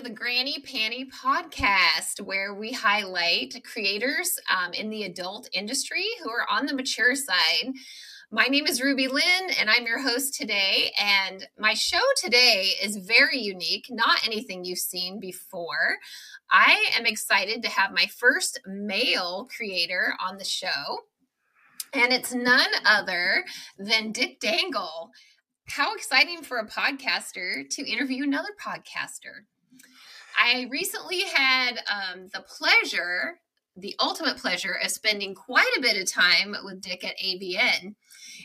the Granny Panty podcast, where we highlight creators um, in the adult industry who are on the mature side. My name is RubyLynne, and I'm your host today. And my show today is very unique, not anything you've seen before. I am excited to have my first male creator on the show, and it's none other than Dick Dangle how exciting for a podcaster to interview another podcaster. I recently had um, the pleasure, the ultimate pleasure, of spending quite a bit of time with Dick at AVN.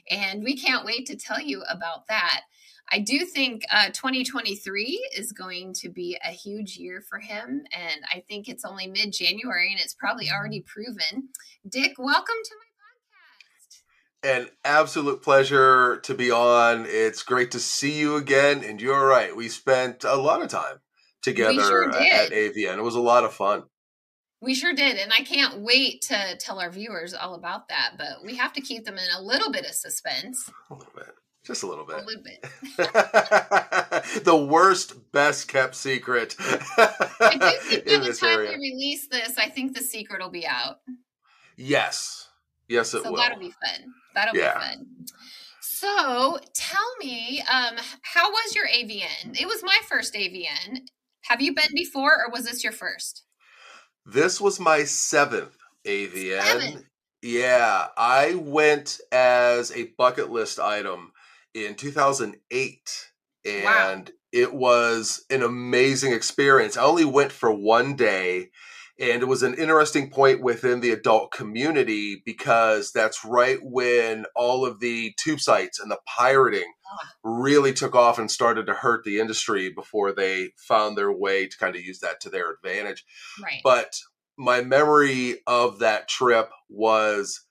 And we can't wait to tell you about that. I do think uh, 2023 is going to be a huge year for him. And I think it's only mid January and it's probably already proven. Dick, welcome to my podcast. an absolute pleasure to be on. It's great to see you again. And you're right. We spent a lot of time together sure at AVN. It was a lot of fun. We sure did. And I can't wait to tell our viewers all about that. But we have to keep them in a little bit of suspense. A little bit. Just a little bit. A little bit. the worst, best kept secret. I do think by the time area. we release this, I think the secret will be out. Yes. Yes, it so will. That'll be fun. That'll yeah. be fun. So tell me, um, how was your AVN? It was my first AVN. Have you been before, or was this your first? This was my seventh AVN. Seven. Yeah, I went as a bucket list item in 2008, and wow. it was an amazing experience. I only went for one day and it was an interesting point within the adult community because that's right when all of the tube sites and the pirating. Really took off and started to hurt the industry before they found their way to kind of use that to their advantage. Right. But my memory of that trip was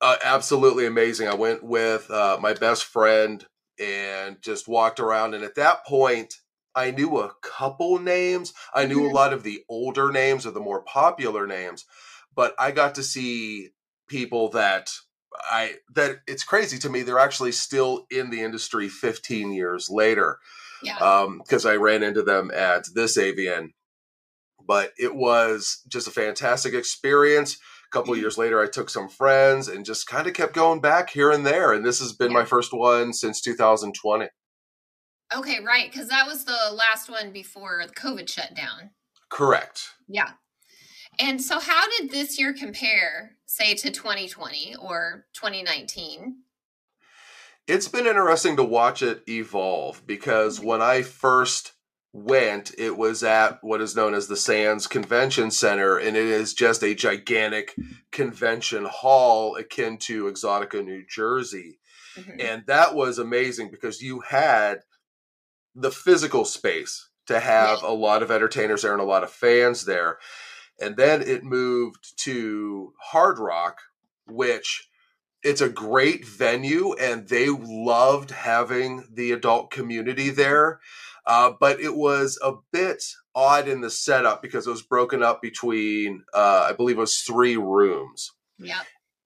uh, absolutely amazing. I went with uh, my best friend and just walked around. And at that point, I knew a couple names. I knew a mm-hmm. lot of the older names or the more popular names, but I got to see people that I that it's crazy to me they're actually still in the industry 15 years later. Yeah. Um because I ran into them at this AVN. But it was just a fantastic experience. A couple mm-hmm. years later I took some friends and just kind of kept going back here and there and this has been yeah. my first one since 2020. Okay, right, because that was the last one before the COVID shutdown. Correct. Yeah. And so, how did this year compare, say, to 2020 or 2019? It's been interesting to watch it evolve because mm-hmm. when I first went, it was at what is known as the Sands Convention Center, and it is just a gigantic convention hall akin to Exotica, New Jersey. Mm-hmm. And that was amazing because you had the physical space to have a lot of entertainers there and a lot of fans there. And then it moved to Hard Rock, which it's a great venue and they loved having the adult community there. Uh, but it was a bit odd in the setup because it was broken up between, uh, I believe it was three rooms. Yeah.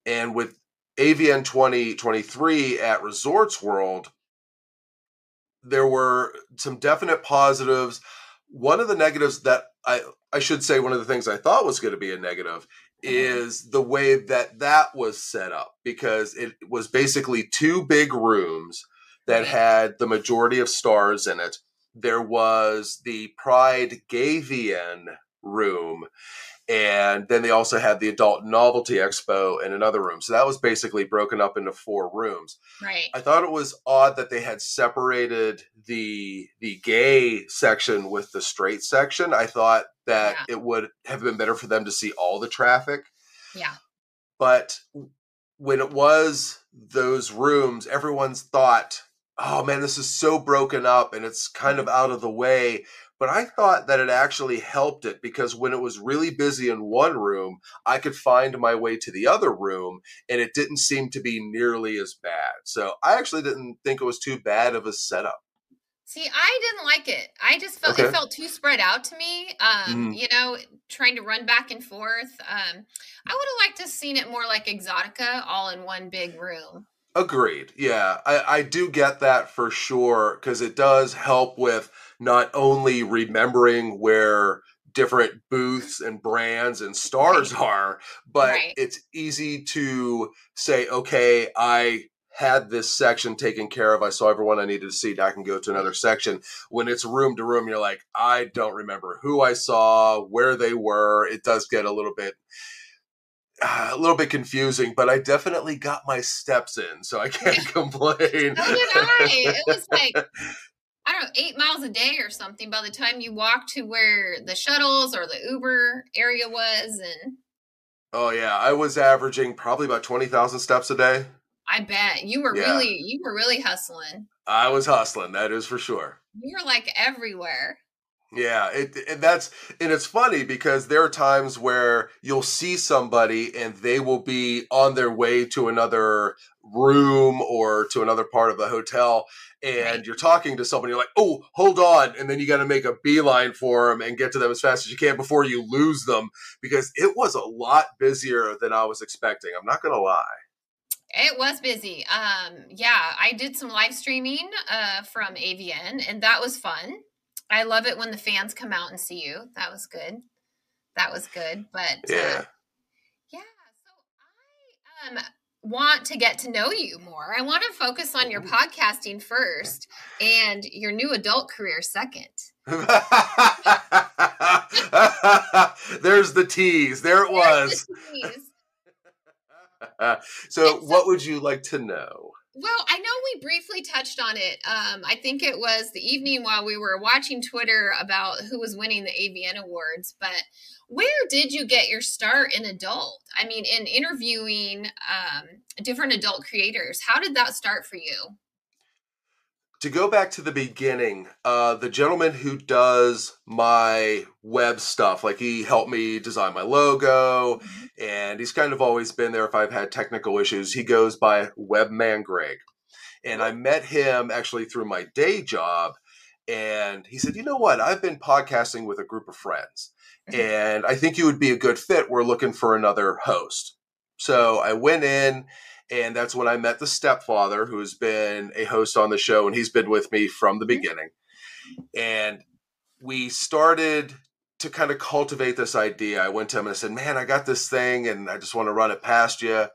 And with AVN 2023 at Resorts World, there were some definite positives. One of the negatives that I I should say one of the things I thought was going to be a negative mm-hmm. is the way that that was set up because it was basically two big rooms that had the majority of stars in it. There was the Pride GayVN room and then they also had the adult novelty expo in another room. So that was basically broken up into four rooms. Right. I thought it was odd that they had separated the the gay section with the straight section. I thought that yeah. it would have been better for them to see all the traffic. Yeah. But when it was those rooms everyone's thought oh man this is so broken up and it's kind of out of the way but I thought that it actually helped it because when it was really busy in one room, I could find my way to the other room and it didn't seem to be nearly as bad. So I actually didn't think it was too bad of a setup. See, I didn't like it. I just felt okay. it felt too spread out to me. Um, mm. you know, trying to run back and forth. Um, I would have liked to have seen it more like Exotica, all in one big room. Agreed. Yeah, I, I do get that for sure because it does help with not only remembering where different booths and brands and stars right. are, but right. it's easy to say, okay, I had this section taken care of. I saw everyone I needed to see. I can go to another section. When it's room to room, you're like, I don't remember who I saw, where they were. It does get a little bit uh, a little bit confusing, but I definitely got my steps in, so I can't complain. So did I. It was like don't know, eight miles a day or something by the time you walked to where the shuttles or the Uber area was and Oh yeah, I was averaging probably about twenty thousand steps a day. I bet. You were yeah. really you were really hustling. I was hustling, that is for sure. You were like everywhere. Yeah, it, and that's and it's funny because there are times where you'll see somebody and they will be on their way to another room or to another part of the hotel and you're talking to somebody you're like oh hold on and then you got to make a beeline for them and get to them as fast as you can before you lose them because it was a lot busier than i was expecting i'm not gonna lie. It was busy um yeah i did some live streaming uh from avn and that was fun I love it when the fans come out and see you. That was good. That was good. But yeah, uh, yeah. So I um want to get to know you more. I want to focus on your podcasting first and your new adult career second. There's the tease. There it was. The so, so, what would you like to know? Well, I know we briefly touched on it. Um, I think it was the evening while we were watching Twitter about who was winning the AVN awards. But where did you get your start in adult? I mean, in interviewing um, different adult creators, how did that start for you? To go back to the beginning, uh, the gentleman who does my web stuff, like he helped me design my logo, mm-hmm. and he's kind of always been there if I've had technical issues. He goes by Webman Greg. And I met him actually through my day job. And he said, You know what? I've been podcasting with a group of friends, mm-hmm. and I think you would be a good fit. We're looking for another host. So I went in and that's when I met the stepfather, who's been a host on the show, and he's been with me from the mm-hmm. beginning. And we started to kind of cultivate this idea. I went to him and I said, Man, I got this thing and I just want to run it past you.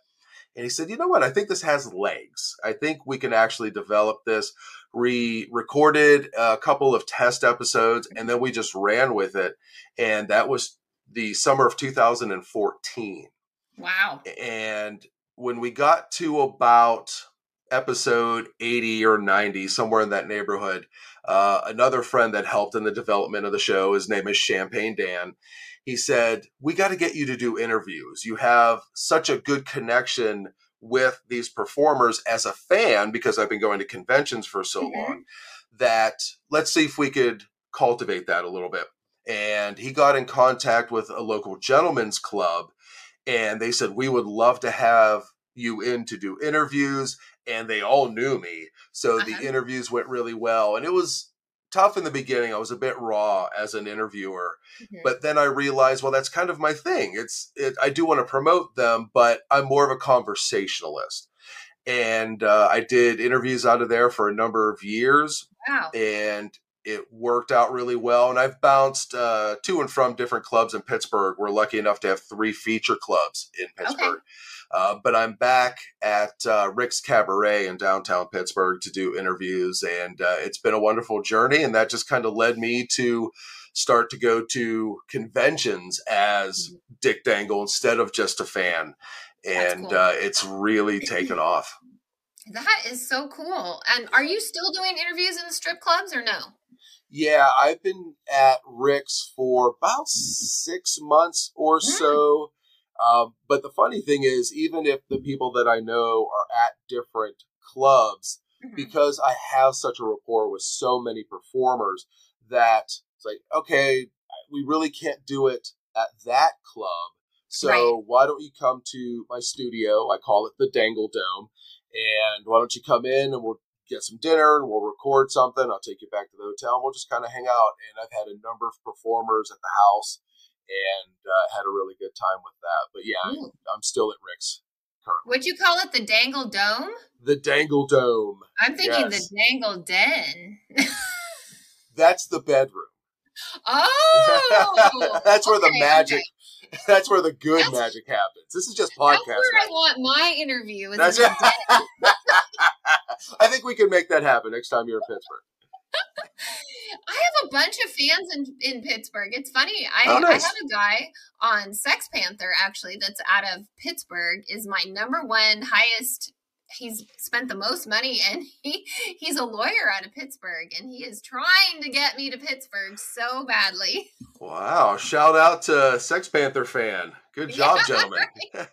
And he said, You know what? I think this has legs. I think we can actually develop this. We recorded a couple of test episodes and then we just ran with it. And that was the summer of 2014. Wow. And when we got to about episode 80 or 90, somewhere in that neighborhood, uh, another friend that helped in the development of the show, his name is Champagne Dan, he said, We got to get you to do interviews. You have such a good connection with these performers as a fan, because I've been going to conventions for so mm-hmm. long, that let's see if we could cultivate that a little bit. And he got in contact with a local gentleman's club and they said we would love to have you in to do interviews and they all knew me so uh-huh. the interviews went really well and it was tough in the beginning i was a bit raw as an interviewer mm-hmm. but then i realized well that's kind of my thing it's it, i do want to promote them but i'm more of a conversationalist and uh, i did interviews out of there for a number of years wow. and it worked out really well. And I've bounced uh, to and from different clubs in Pittsburgh. We're lucky enough to have three feature clubs in Pittsburgh. Uh, but I'm back at uh, Rick's Cabaret in downtown Pittsburgh to do interviews, and uh, it's been a wonderful journey. And that just kind of led me to start to go to conventions as mm-hmm. Dick Dangle instead of just a fan, and cool. Uh, it's really taken off. That is so cool. And are you still doing interviews in the strip clubs or no? Yeah, I've been at Rick's for about six months or mm. so. Um, but the funny thing is, even if the people that I know are at different clubs, mm-hmm. because I have such a rapport with so many performers, that it's like, okay, we really can't do it at that club. So right. why don't you come to my studio? I call it the Dangle Dome. And why don't you come in and we'll get some dinner and we'll record something. I'll take you back to the hotel and we'll just kind of hang out. And I've had a number of performers at the house and uh, had a really good time with that. But yeah, I'm, I'm, still at Rick's. Would you call it the Dangle Dome? The Dangle Dome. I'm thinking Yes. the Dangle Den. That's the bedroom. Oh, that's where the okay, magic. That's where the good That's- magic happens. This is just That's podcast. where I want my interview. Is That's in the. I think we can make that happen next time you're in Pittsburgh. I have a bunch of fans in, in Pittsburgh. It's funny. I, Oh, nice. I have a guy on Sex Panther actually that's out of Pittsburgh. Is my number one highest. He's spent the most money, and he he's a lawyer out of Pittsburgh, and he is trying to get me to Pittsburgh so badly. Wow! Shout out to Sex Panther fan. Good job, Yeah, gentlemen.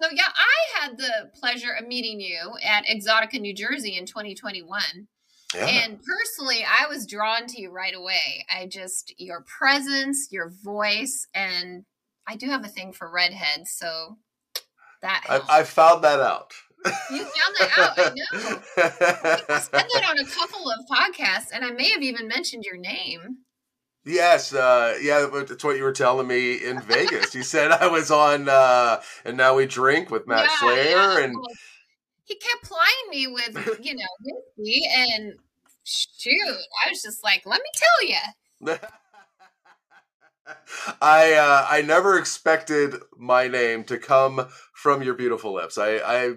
So yeah, I had the pleasure of meeting you at Exotica, New Jersey in 2021. yeah. And personally, I was drawn to you right away. I just your presence, your voice, and I do have a thing for redheads, so that I. I found that out. you found that out. I know. I said that on a couple of podcasts, and I may have even mentioned your name. Yes, uh, yeah, that's what you were telling me in Vegas. You said I was on, uh, and now we drink with Matt Yeah, Slayer, yeah. and he kept plying me with, you know, whiskey, and shoot, I was just like, let me tell you. I uh, I never expected my name to come from your beautiful lips. I I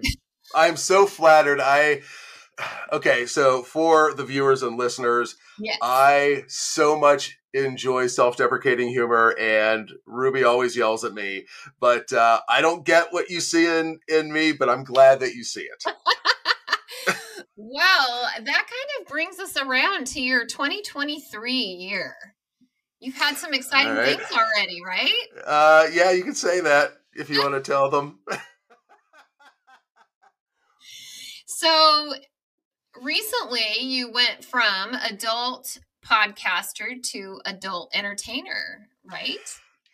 I'm so flattered. I okay. So for the viewers and listeners, Yes. I so much enjoy self-deprecating humor, and Ruby always yells at me. But uh, I don't get what you see in in me, but I'm glad that you see it. Well, that kind of brings us around to your 2023 year. You've had some exciting right. things already, right? Uh, yeah, you can say that if you want to tell them. So, recently you went from adult podcaster to adult entertainer, right?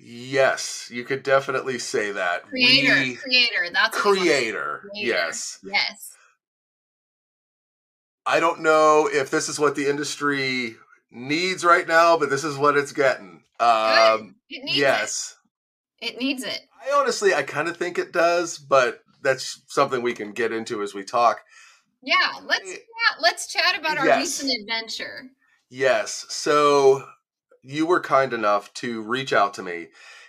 yes, you could definitely say that. Creator, We- creator. That's what we want to- creator. Creator. Yes. Yes. I don't know if this is what the industry needs right now, but this is what it's getting. Um, It yes. it. It needs it. I honestly, I kind of think it does, but that's something we can get into as we talk. Yeah. Let's Eh, yeah, let's chat about our Yes. recent adventure. Yes. So you were kind enough to reach out to me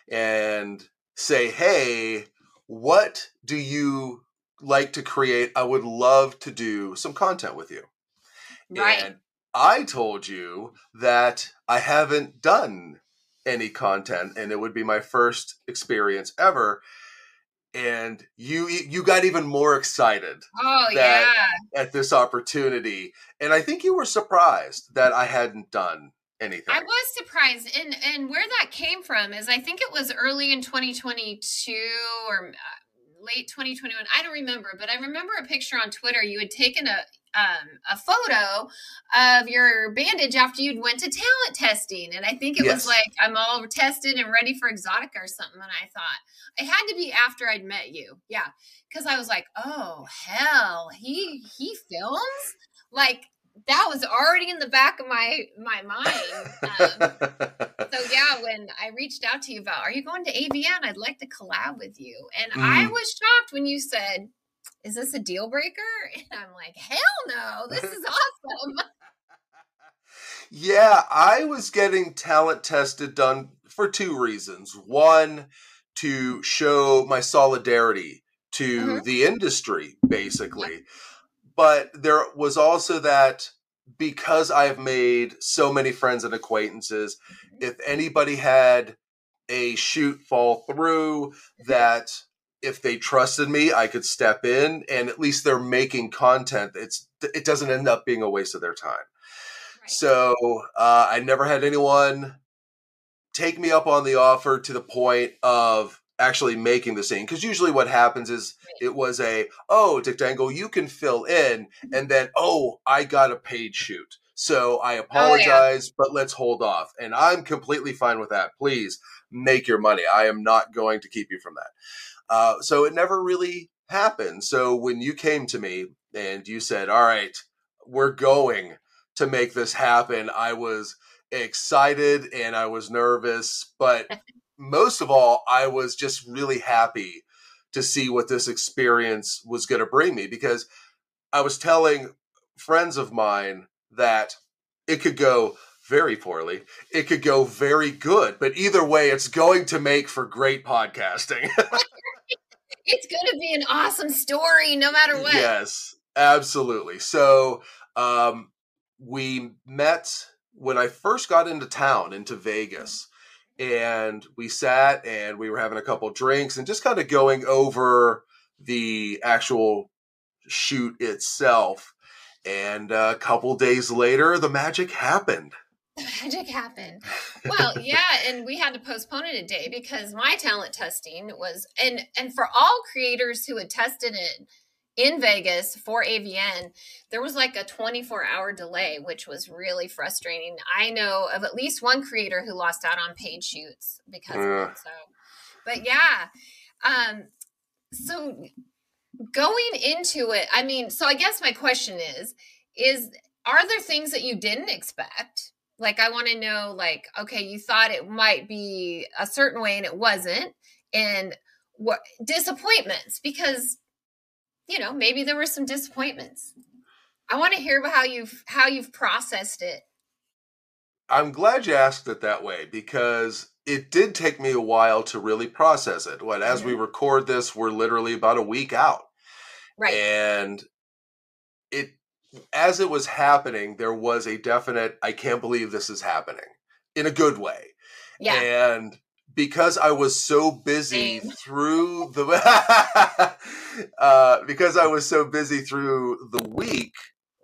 and say, hey, what do you like to create? I would love to do some content with you. Right. And I told you that I haven't done any content and it would be my first experience ever. And you you got even more excited oh that- yeah. at this opportunity. And I think you were surprised that I hadn't done anything. I was surprised, and and where that came from is I think it was early in 2022 or uh, late 2021. I don't remember, but I remember a picture on Twitter. You had taken a um, a photo of your bandage after you'd went to talent testing, and I think it Yes. was like I'm all tested and ready for Exotica or something. And I thought it had to be after I'd met you, yeah, because I was like, oh hell, he he films like that was already in the back of my my mind. Um, so yeah, when I reached out to you about, are you going to AVN? I'd like to collab with you, and I Mm. was shocked when you said, "Is this a deal breaker?" And I'm like, "Hell no! This is awesome." yeah, I was getting talent tested done for two reasons. One, to show my solidarity to Mhm. the industry, basically. But there was also that because I have made so many friends and acquaintances, if anybody had a shoot fall through, that if they trusted me, I could step in and at least they're making content. It's it doesn't end up being a waste of their time. Right. So uh, I never had anyone take me up on the offer to the point of actually making the scene. Because usually what happens is it was a, oh, Dick Dangle, you can fill in. And then, oh, I got a paid shoot. So I apologize, but let's hold off. And I'm completely fine with that. Please make your money. I am not going to keep you from that. Uh, so it never really happened. So when you came to me and you said, all right, we're going to make this happen, I was excited and I was nervous, but most of all, I was just really happy to see what this experience was going to bring me because I was telling friends of mine that it could go very poorly. It could go very good, but either way, it's going to make for great podcasting. it's going to be an awesome story no matter what. Yes, absolutely. So, um, we met when I first got into town, into Vegas, and we sat and we were having a couple drinks and just kind of going over the actual shoot itself. And uh, a couple days later, the magic happened. The magic happened. Well, yeah, and we had to postpone it a day because my talent testing was and and for all creators who had tested it in Vegas for AVN, there was like a 24 hour delay, which was really frustrating. I know of at least one creator who lost out on paid shoots because uh. of it. So, but yeah. Um, so going into it, I mean, so I guess my question is, is are there things that you didn't expect? Like, I want to know, like, okay, you thought it might be a certain way and it wasn't. And what disappointments because you know, maybe there were some disappointments. I want to hear about how you've how you've processed it. I'm glad you asked it that way because it did take me a while to really process it. What as mm-hmm. we record this, we're literally about a week out. Right. And it as it was happening, there was a definite I can't believe this is happening in a good way. Yeah. And because I was so busy Same. through the uh, because I was so busy through the week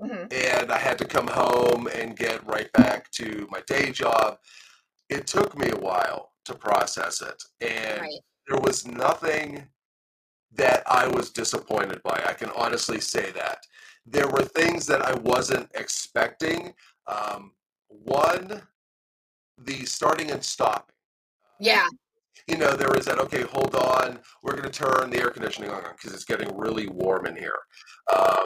mm-hmm. and I had to come home and get right back to my day job. It took me a while to process it, and right. there was nothing that I was disappointed by. I can honestly say that there were things that I wasn't expecting. Um, one, the starting and stopping yeah. You know, there was that, okay, hold on, we're going to turn the air conditioning on because it's getting really warm in here. Uh,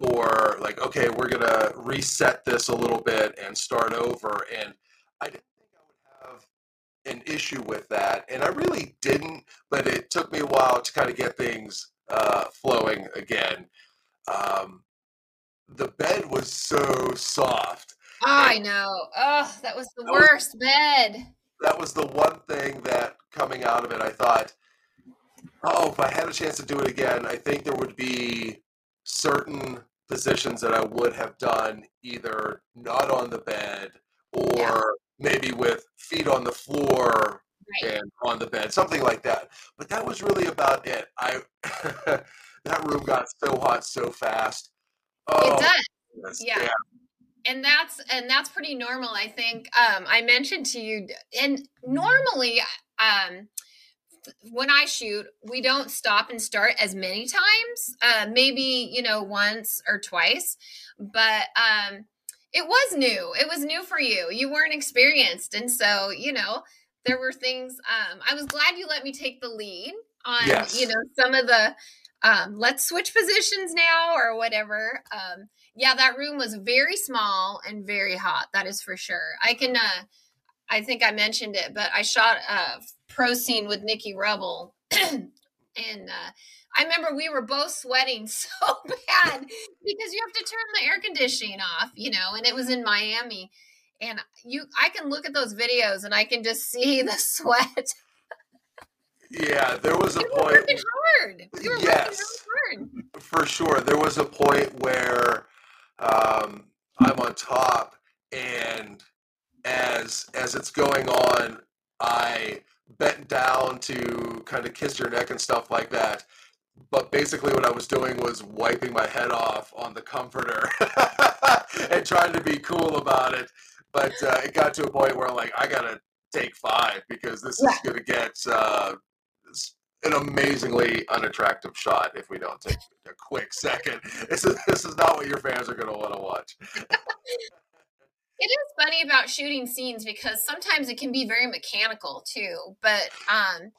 or like, okay, we're going to reset this a little bit and start over. And I didn't think I would have an issue with that. And I really didn't, but it took me a while to kind of get things uh, flowing again. Um, the bed was so soft. Oh, I know. Oh, that was the worst was, bed that was the one thing that coming out of it, I thought, oh, if I had a chance to do it again, I think there would be certain positions that I would have done either not on the bed or yeah. maybe with feet on the floor right. and on the bed, something like that. But that was really about it. I that room got so hot so fast. Oh, it does. Yeah. yeah and that's and that's pretty normal i think um i mentioned to you and normally um when i shoot we don't stop and start as many times uh maybe you know once or twice but um it was new it was new for you you weren't experienced and so you know there were things um i was glad you let me take the lead on yes. you know some of the um let's switch positions now or whatever um yeah, that room was very small and very hot. That is for sure. I can, uh, I think I mentioned it, but I shot a pro scene with Nikki Rebel. and uh, I remember we were both sweating so bad because you have to turn the air conditioning off, you know, and it was in Miami. And you, I can look at those videos and I can just see the sweat. Yeah, there was a you point. Working hard. You were yes, really hard. for sure. There was a point where um, I'm on top, and as as it's going on, I bent down to kind of kiss your neck and stuff like that. But basically, what I was doing was wiping my head off on the comforter and trying to be cool about it. But uh, it got to a point where I'm like, I gotta take five because this is gonna get uh, an amazingly unattractive shot if we don't take a quick second. This is this is not what your fans are going to want to watch. it is funny about shooting scenes because sometimes it can be very mechanical too. But um,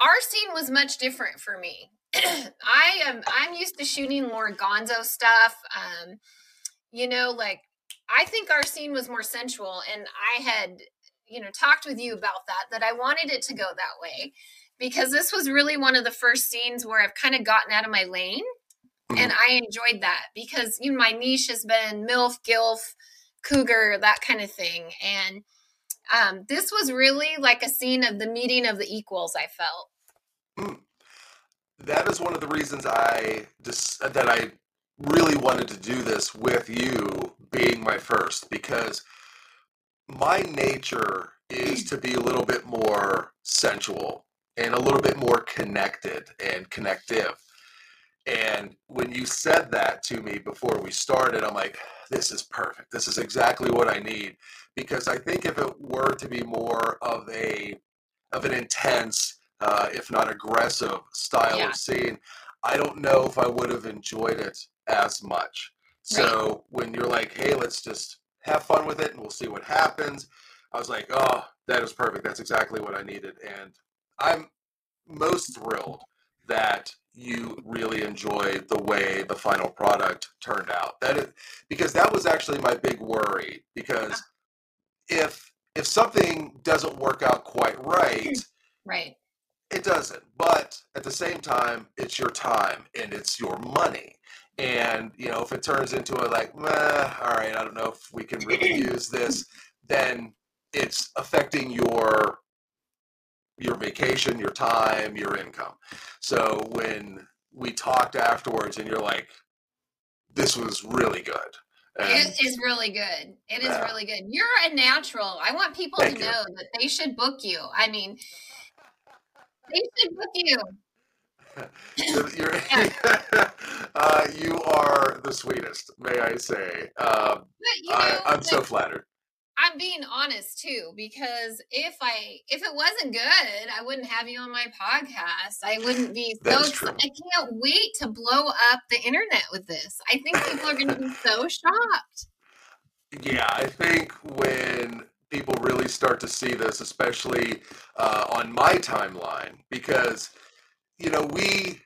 our scene was much different for me. I am I'm used to shooting more gonzo stuff. Um, you know, like I think our scene was more sensual, and I had you know talked with you about that that I wanted it to go that way because this was really one of the first scenes where I've kind of gotten out of my lane. Mm-hmm. And I enjoyed that because you know my niche has been MILF, GILF, cougar, that kind of thing. And um, this was really like a scene of the meeting of the equals, I felt. Mm. That is one of the reasons I just that I really wanted to do this with you being my first because my nature is to be a little bit more sensual and a little bit more connected and connective. And when you said that to me before we started, I'm like, this is perfect. This is exactly what I need. Because I think if it were to be more of a of an intense, uh, if not aggressive style yeah. of scene, I don't know if I would have enjoyed it as much. So right. when you're like, hey, let's just have fun with it and we'll see what happens, I was like, oh, that is perfect. That's exactly what I needed. And I'm most thrilled that you really enjoyed the way the final product turned out. That is because that was actually my big worry. Because ah. if if something doesn't work out quite right, hmm. right, it doesn't. But at the same time, it's your time and it's your money. And you know, if it turns into a like, all right, I don't know if we can really use this, then it's affecting your your vacation, your time, your income. So when we talked afterwards and you're like, this was really good. And it is really good. It yeah. is really good. You're a natural. I want people Thank to you. know that they should book you. I mean, they should book you. Uh, you are the sweetest, may I say. Um, you know, I, am so flattered. I'm being honest too, because if I if it wasn't good, I wouldn't have you on my podcast. I wouldn't be so I can't wait to blow up the internet with this. I think people are gonna be so shocked. Yeah, I think when people really start to see this, especially uh, on my timeline, because you know, we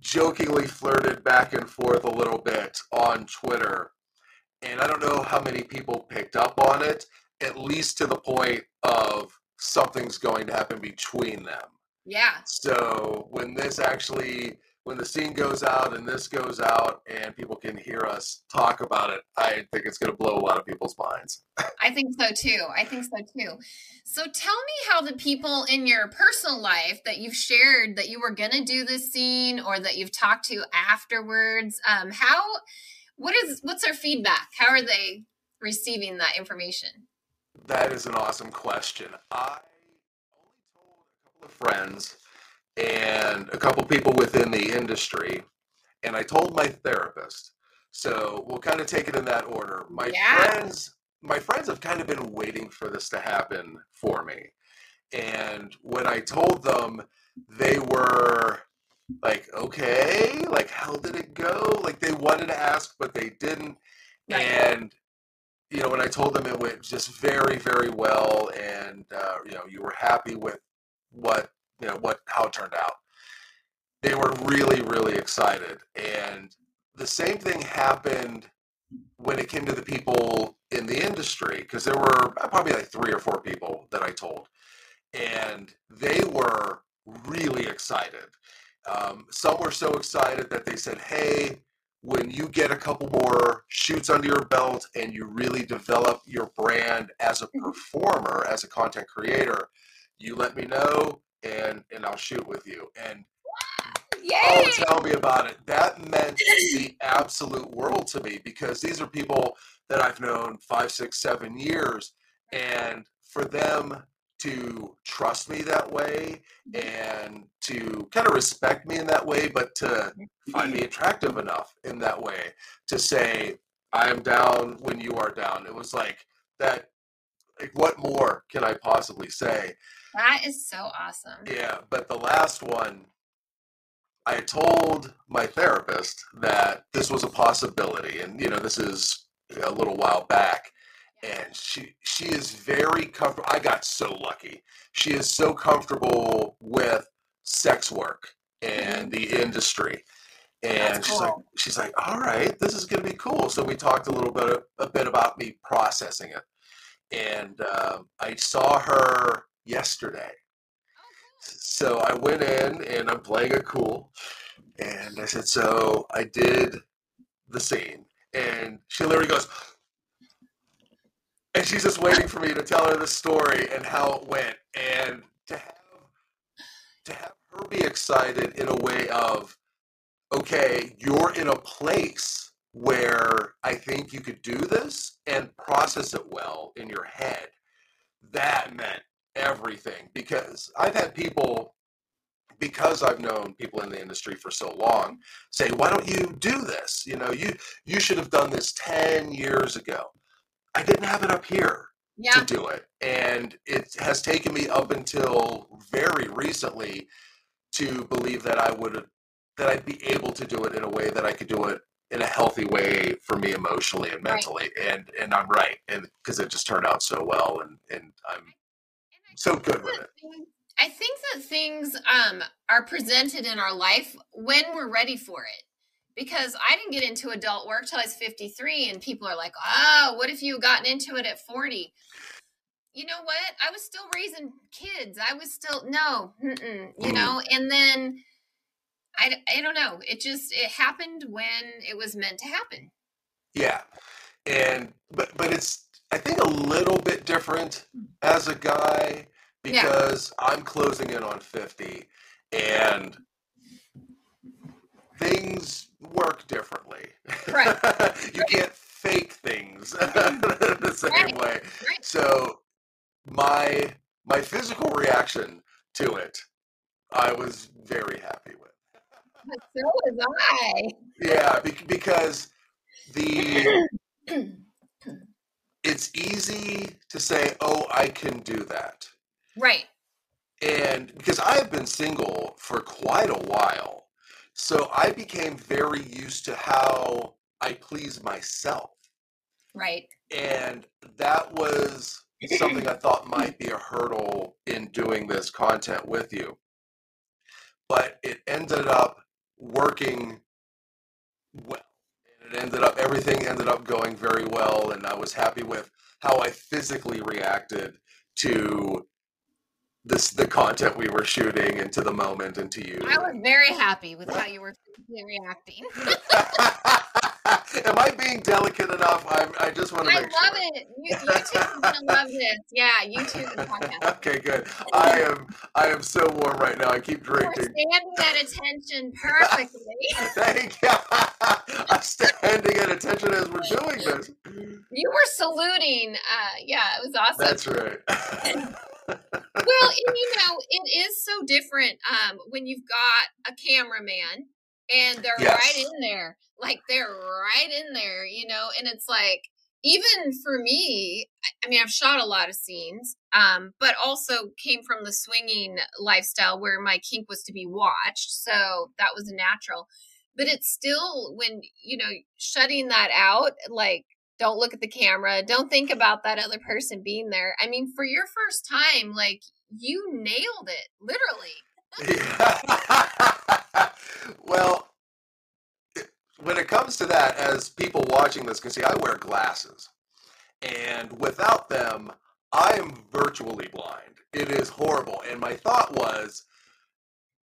jokingly flirted back and forth a little bit on Twitter and I don't know how many people picked up on it, at least to the point of something's going to happen between them. Yeah. So when this actually, when the scene goes out and this goes out and people can hear us talk about it, I think it's going to blow a lot of people's minds. I think so too. I think so too. So tell me how the people in your personal life that you've shared that you were going to do this scene or that you've talked to afterwards, um, how what is what's their feedback? How are they receiving that information? That is an awesome question. I only told a couple of friends and a couple people within the industry, and I told my therapist. So we'll kind of take it in that order. My yeah. friends, my friends have kind of been waiting for this to happen for me. And when I told them, they were like, okay, like how did it go? Like they wanted to ask, but they didn't. Right. And you know, when I told them it went just very, very well, and uh, you know, you were happy with what you know what how it turned out, they were really, really excited. And the same thing happened when it came to the people in the industry, because there were probably like three or four people that I told, and they were really excited. Um, some were so excited that they said, hey, when you get a couple more shoots under your belt and you really develop your brand as a mm-hmm. performer, as a content creator, you let me know and and I'll shoot with you. And Yay! oh, tell me about it. That meant the absolute world to me because these are people that I've known five, six, seven years, and for them to trust me that way mm-hmm. and to kind of respect me in that way, but to find me attractive enough in that way to say, I am down when you are down. It was like that. Like, what more can I possibly say? That is so awesome. Yeah, but the last one, I told my therapist that this was a possibility, and you know, this is a little while back and she she is very comfortable. I got so lucky. She is so comfortable with sex work and the industry. And That's she's cool. like, she's like, all right, this is going to be cool. So we talked a little bit, a bit about me processing it, and um, I saw her yesterday. Oh, so I went in and I'm playing it cool. And I said, So I did the scene. And she literally goes, and she's just waiting for me to tell her the story and how it went. And to have to have her be excited in a way of, okay, you're in a place where I think you could do this and process it well in your head. That meant everything because I've had people because I've known people in the industry for so long say, "Why don't you do this? You know, you you should have done this 10 years ago." I didn't have it up here Yeah. to do it. And it has taken me up until very recently to believe that I would that I'd be able to do it in a way that I could do it in a healthy way for me emotionally and Right. mentally. And and I'm right. And because it just turned out so well and and I'm so good with it. I think that things um, are presented in our life when we're ready for it. Because I didn't get into adult work till I was 53, and people are like, oh, what if you gotten into it at 40? You know what? I was still raising kids. I was still, no, you Mm. know, and then I, I don't know. It just, it happened when it was meant to happen. Yeah. And but but it's I think a little bit different as a guy Yeah. because I'm closing in on 50 and things work differently. Right. you can't fake things the same Right. way. Right. So my my physical reaction to it I was very happy with. But so was I. Yeah, bec- because the it's easy to say, "Oh, I can do that." right. And because I have been single for quite a while, so I became very used to how I please myself. Right. And that was something I thought might be a hurdle in doing this content with you. But it ended up working well. It ended up, everything ended up going very well. And I was happy with how I physically reacted to this, the content we were shooting and to the moment and to you. I was very happy with how you were physically reacting. Am I being delicate enough? I, I just want to I love sure. it. You, YouTube is gonna love this. Yeah, YouTube and podcast. okay, good. I am I am so warm right now. I keep drinking. We're standing at attention perfectly. Thank you. I'm standing at attention as we're doing this. You were saluting. Uh, yeah, it was awesome. That's right. well, and you know, it is so different um, when you've got a cameraman and they're Yes. right in there, like they're right in there, you know, and it's like even for me, I- I mean, I've shot a lot of scenes, um, but also came from the swinging lifestyle where my kink was to be watched, so that was natural. But it's still when you know shutting that out, like don't look at the camera, don't think about that other person being there. I mean, for your first time, like you nailed it, literally. well, when it comes to that, as people watching this can see, I wear glasses. And without them, I am virtually blind. It is horrible. And my thought was,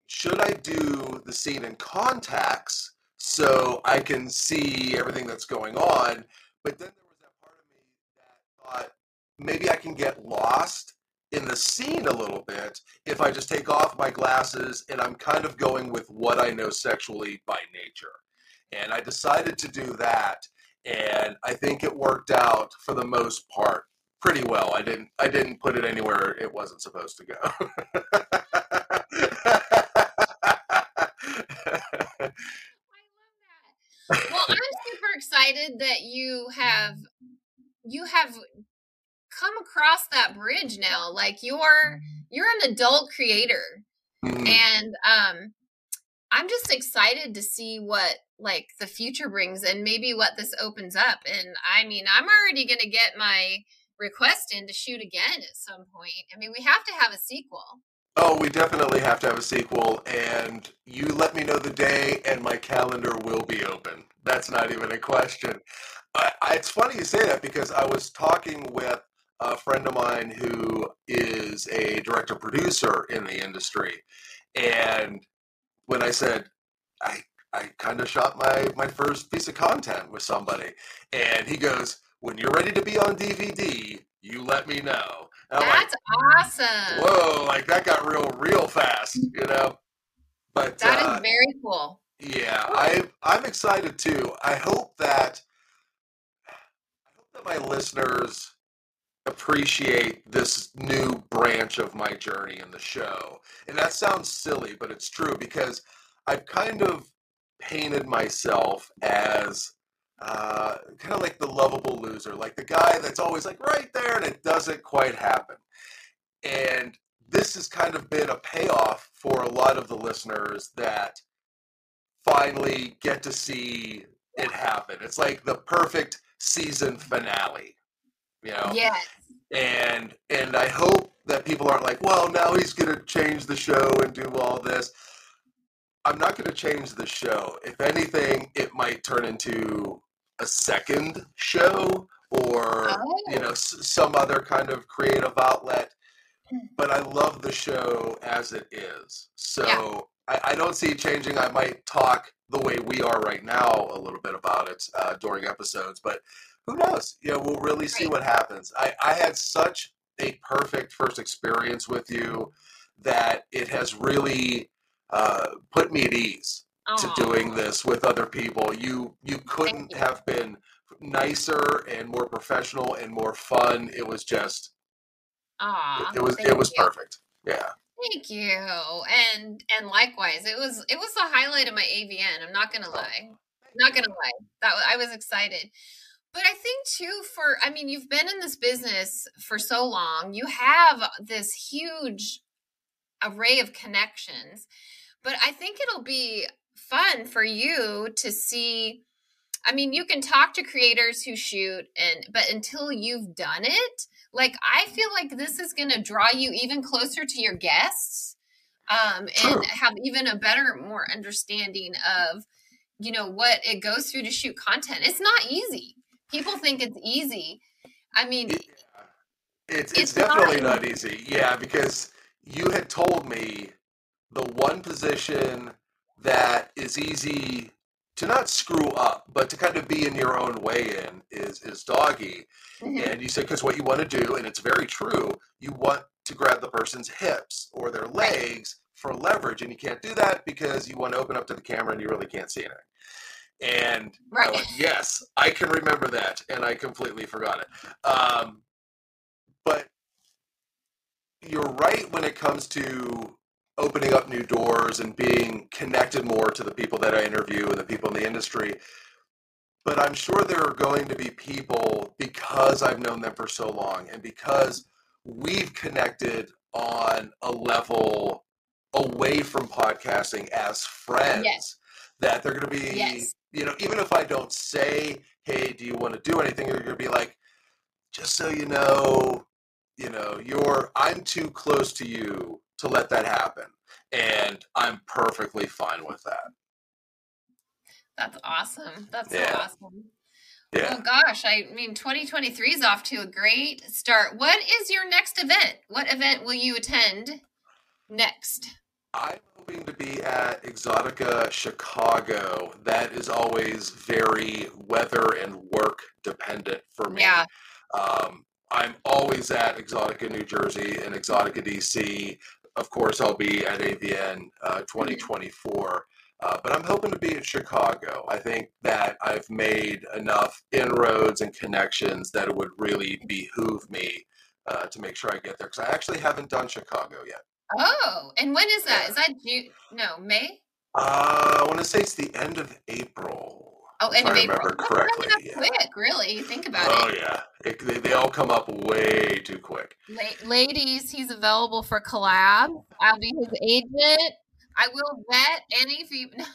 should I do the scene in contacts so I can see everything that's going on? But then there was that part of me that thought maybe I can get lost in the scene a little bit if I just take off my glasses and I'm kind of going with what I know sexually by nature. And I decided to do that and I think it worked out for the most part pretty well. I didn't I didn't put it anywhere it wasn't supposed to go. I love that. Well, I'm super excited that you have you have come across that bridge now. Like you're you're an adult creator. Mhm. and um i'm just excited to see what like the future brings and maybe what this opens up and i mean i'm already going to get my request in to shoot again at some point i mean we have to have a sequel Oh, we definitely have to have a sequel, and you let me know the day, and my calendar will be open. That's not even a question. I, I, it's funny you say that because I was talking with a friend of mine who is a director producer in the industry. And when I said, I, I kind of shot my, my first piece of content with somebody, and he goes, When you're ready to be on DVD, you let me know. That's like, awesome. Whoa, like that got real, real fast, you know? But that uh, is very cool. Yeah, I I'm excited too. I hope that I hope that my listeners appreciate this new branch of my journey in the show. And that sounds silly, but it's true because I've kind of painted myself as uh, kind of like the lovable loser, like the guy that's always like right there and it doesn't quite happen. And this has kind of been a payoff for a lot of the listeners that finally get to see it happen. It's like the perfect season finale, you know? Yes. And and I hope that people aren't like, well, now he's going to change the show and do all this. I'm not going to change the show. If anything, it might turn into a second show or oh. you know some other kind of creative outlet but I love the show as it is. So yeah. I, I, don't see it changing. I might talk the way we are right now a little bit about it uh, during episodes, but who knows? Know, we'll really see what happens. I, I had such a perfect first experience with you that it has really uh, put me at ease Aww. to doing this with other people. You you couldn't you. have been nicer and more professional and more fun. It was just Aw, it, it was it was you. perfect. Yeah. Thank you. And and likewise, it was it was the highlight of my AVN. I'm not gonna oh. lie. Not gonna lie. That I was excited. But I think too for I mean, you've been in this business for so long. You have this huge array of connections. But I think it'll be fun for you to see I mean, you can talk to creators who shoot and but until you've done it, like I feel like this is going to draw you even closer to your guests um, and have even a better, more understanding of, you know, what it goes through to shoot content. It's not easy. People think it's easy. I mean, yeah. it's, it's, it's definitely not, not easy. Yeah, because you had told me the one position that is easy to not screw up, but to kind of be in your own way in is is doggy. Mm-hmm. And you said because what you want to do, and it's very true, you want to grab the person's hips or their legs for leverage, and you can't do that because you want to open up to the camera and you really can't see anything. And right. I yes, I can remember that, and I completely forgot it. Um, but you're right when it comes to opening up new doors and being connected more to the people that I interview and the people in the industry. But I'm sure there are going to be people because I've known them for so long and because we've connected on a level away from podcasting as friends yes. that they're going to be, yes. You know, even if I don't say, hey, do you want to do anything? You're going to be like, just so you know, you know, you're, I'm too close to you to let that happen. And I'm perfectly fine with that. That's awesome. That's yeah. so awesome. Oh, yeah. Oh gosh, I mean 2023 is off to a great start. What is your next event? What event will you attend next? I'm hoping to be at Exotica Chicago. That is always very weather and work dependent for me. Yeah. Um, I'm always at Exotica New Jersey and Exotica DC of course, I'll be at AVN uh, 2024. Uh, but I'm hoping to be in Chicago. I think that I've made enough inroads and connections that it would really behoove me uh, to make sure I get there because I actually haven't done Chicago yet. Oh, and when is that? Yeah. Is that June? No, May? Uh, I want to say it's the end of April. Oh, end of April. remember correctly. That's yeah. quick, really. Think about oh, it. Oh yeah, it, they, they all come up way too quick. La- ladies, he's available for collab. I'll be his agent. I will vet any female.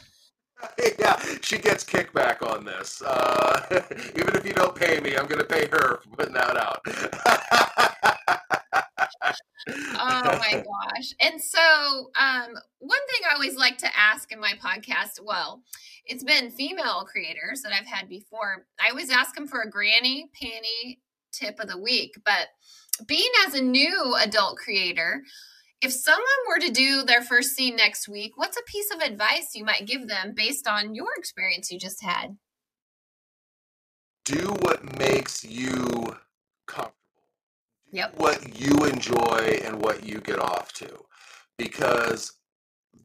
yeah, she gets kickback on this. Uh, even if you don't pay me, I'm going to pay her for putting that out. oh my gosh. And so, um, one thing I always like to ask in my podcast, well, it's been female creators that I've had before. I always ask them for a granny panty tip of the week. But being as a new adult creator, if someone were to do their first scene next week, what's a piece of advice you might give them based on your experience you just had? Do what makes you comfortable. Yep. What you enjoy and what you get off to. Because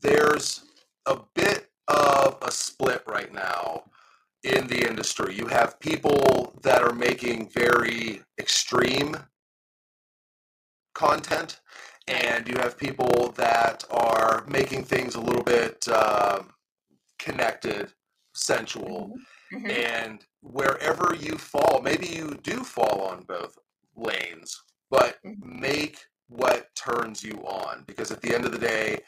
there's a bit of a split right now in the industry. You have people that are making very extreme content, and you have people that are making things a little bit uh, connected, sensual, Mm-hmm. and wherever you fall, maybe you do fall on both lanes, but Mhm. make what turns you on because at the end of the day,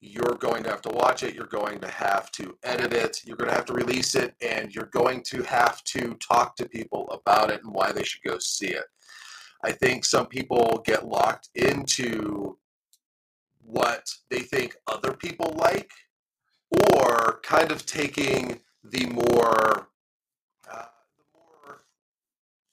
you're going to have to watch it, you're going to have to edit it, you're going to have to release it, and you're going to have to talk to people about it and why they should go see it. I think some people get locked into what they think other people like or kind of taking the more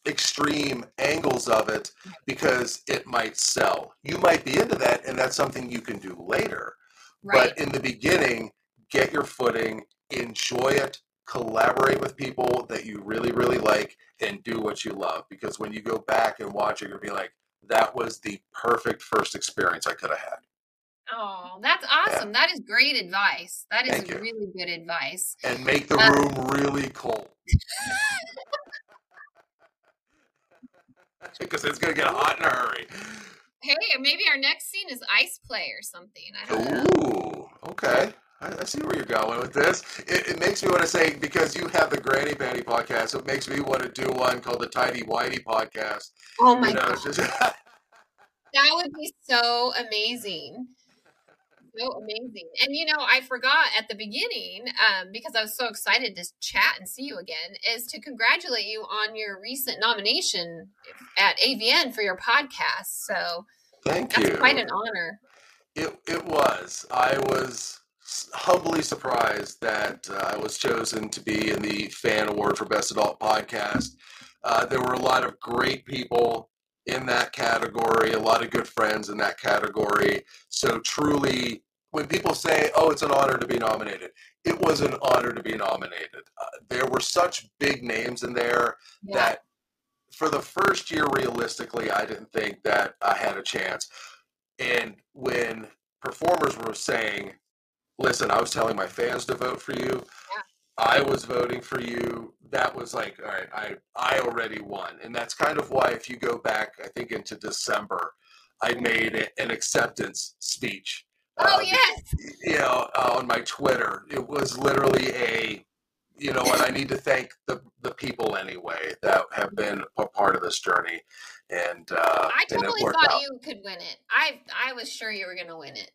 extreme angles of it because it might sell. You might be into that and that's something you can do later. Right. But in the beginning, get your footing, enjoy it, collaborate with people that you really, really like, and do what you love. Because when you go back and watch it, you'll be like, that was the perfect first experience I could have had. Oh, that's awesome. That is great advice. That is really good advice. And make the Uh, room really cold. Because it's going to get hot in a hurry. Hey, maybe our next scene is ice play or something. I don't know. Ooh, okay. I, I see where you're going with this. It, it makes me want to say because you have the Granny Panty podcast, it makes me want to do one called the Tidy Whitey podcast. Oh my you know, god, just that would be so amazing. So amazing. And you know, I forgot at the beginning, um, because I was so excited to chat and see you again, is to congratulate you on your recent nomination at AVN for your podcast. So thank that's you. quite an honor. It it was. I was humbly surprised that uh, I was chosen to be in the fan award for best adult podcast. Uh, there were a lot of great people in that category, a lot of good friends in that category. So truly, when people say, "Oh, it's an honor to be nominated," it was an honor to be nominated. Uh, there were such big names in there Yeah. that for the first year realistically i didn't think that i had a chance and when performers were saying listen i was telling my fans to vote for you i was voting for you that was like all right i i already won and that's kind of why if you go back i think into december i made an acceptance speech Oh uh, yes. you know, uh, on my Twitter. It was literally a, you know what, I need to thank the, the people anyway that have been a part of this journey. And, uh, I totally worked thought out. you could win it. I I was sure you were going to win it.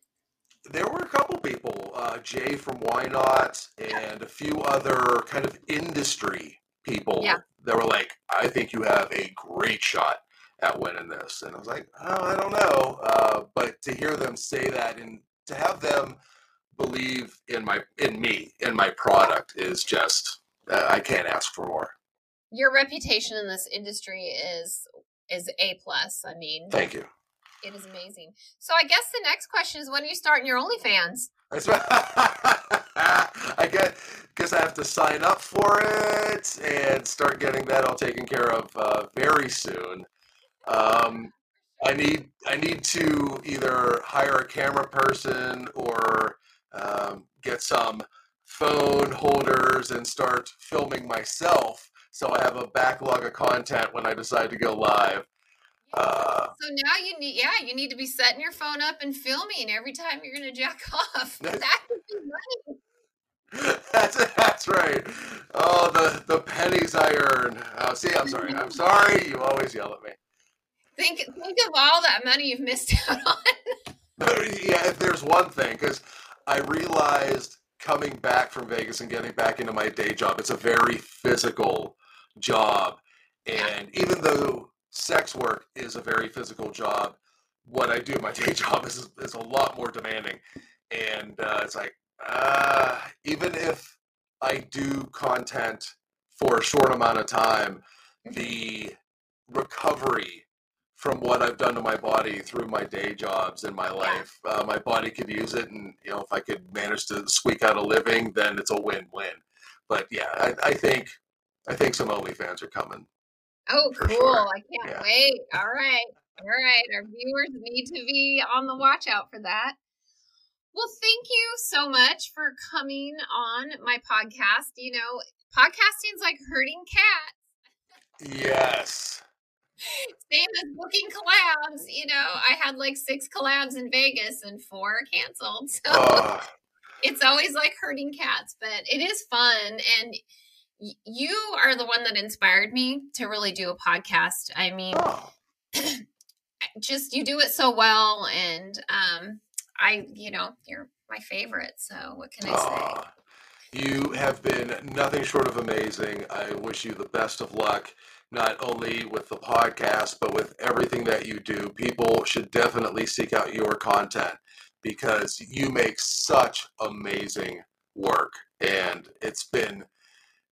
There were a couple people, uh, Jay from Why Not, and a few other kind of industry people Yeah. that were like, I think you have a great shot at winning this. And I was like, oh, I don't know. Uh, but to hear them say that and to have them believe in my in me in my product is just uh, I can't ask for more. Your reputation in this industry is is a plus. I mean, Thank you. It is amazing. So I guess the next question is when are you starting your OnlyFans? I guess I have to sign up for it and start getting that all taken care of uh, very soon. Um, I need I need to either hire a camera person or um, get some phone holders and start filming myself so I have a backlog of content when I decide to go live. Uh, So now you need, yeah, you need to be setting your phone up and filming every time you're going to jack off. That would be money. that's that's right. Oh, the the pennies I earn. Oh, see, I'm sorry. I'm sorry. You always yell at me. Think think of all that money you've missed out on. yeah, if there's one thing, because I realized coming back from Vegas and getting back into my day job, it's a very physical job. And even though sex work is a very physical job, what I do my day job is, is a lot more demanding. And uh, it's like, uh, even if I do content for a short amount of time, the recovery from what I've done to my body through my day jobs in my life. Uh, my body could use it, and you know, if I could manage to squeak out a living, then it's a win-win. But yeah, I, I think I think some OnlyFans are coming. Oh, cool! Sure. I can't yeah. wait. All right, all right. Our viewers need to be on the watch out for that. Well, thank you so much for coming on my podcast. You know, podcasting's like herding cats. Yes. Same as booking collabs. You know, I had like six collabs in Vegas and four canceled. So uh. it's always like herding cats, but it is fun. And you are the one that inspired me to really do a podcast. I mean, oh. just you do it so well. And um, I, you know, you're my favorite. So what can I say? You have been nothing short of amazing. I wish you the best of luck, not only with the podcast, but with everything that you do. People should definitely seek out your content because you make such amazing work. And it's been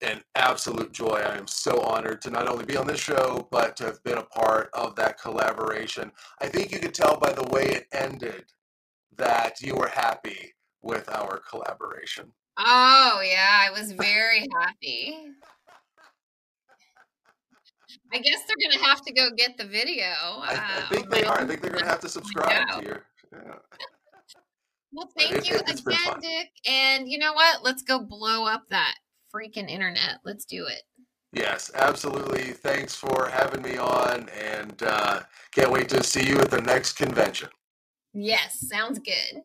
an absolute joy. I am so honored to not only be on this show, but to have been a part of that collaboration. I think you could tell by the way it ended that you were happy with our collaboration. Oh, yeah, I was very happy. I guess they're going to have to go get the video. I, I uh, think they are. I think they're going to have to subscribe to your. Yeah. Well, thank it, you it, again, Dick. And you know what? Let's go blow up that freaking internet. Let's do it. Yes, absolutely. Thanks for having me on, and uh, can't wait to see you at the next convention. Yes, sounds good.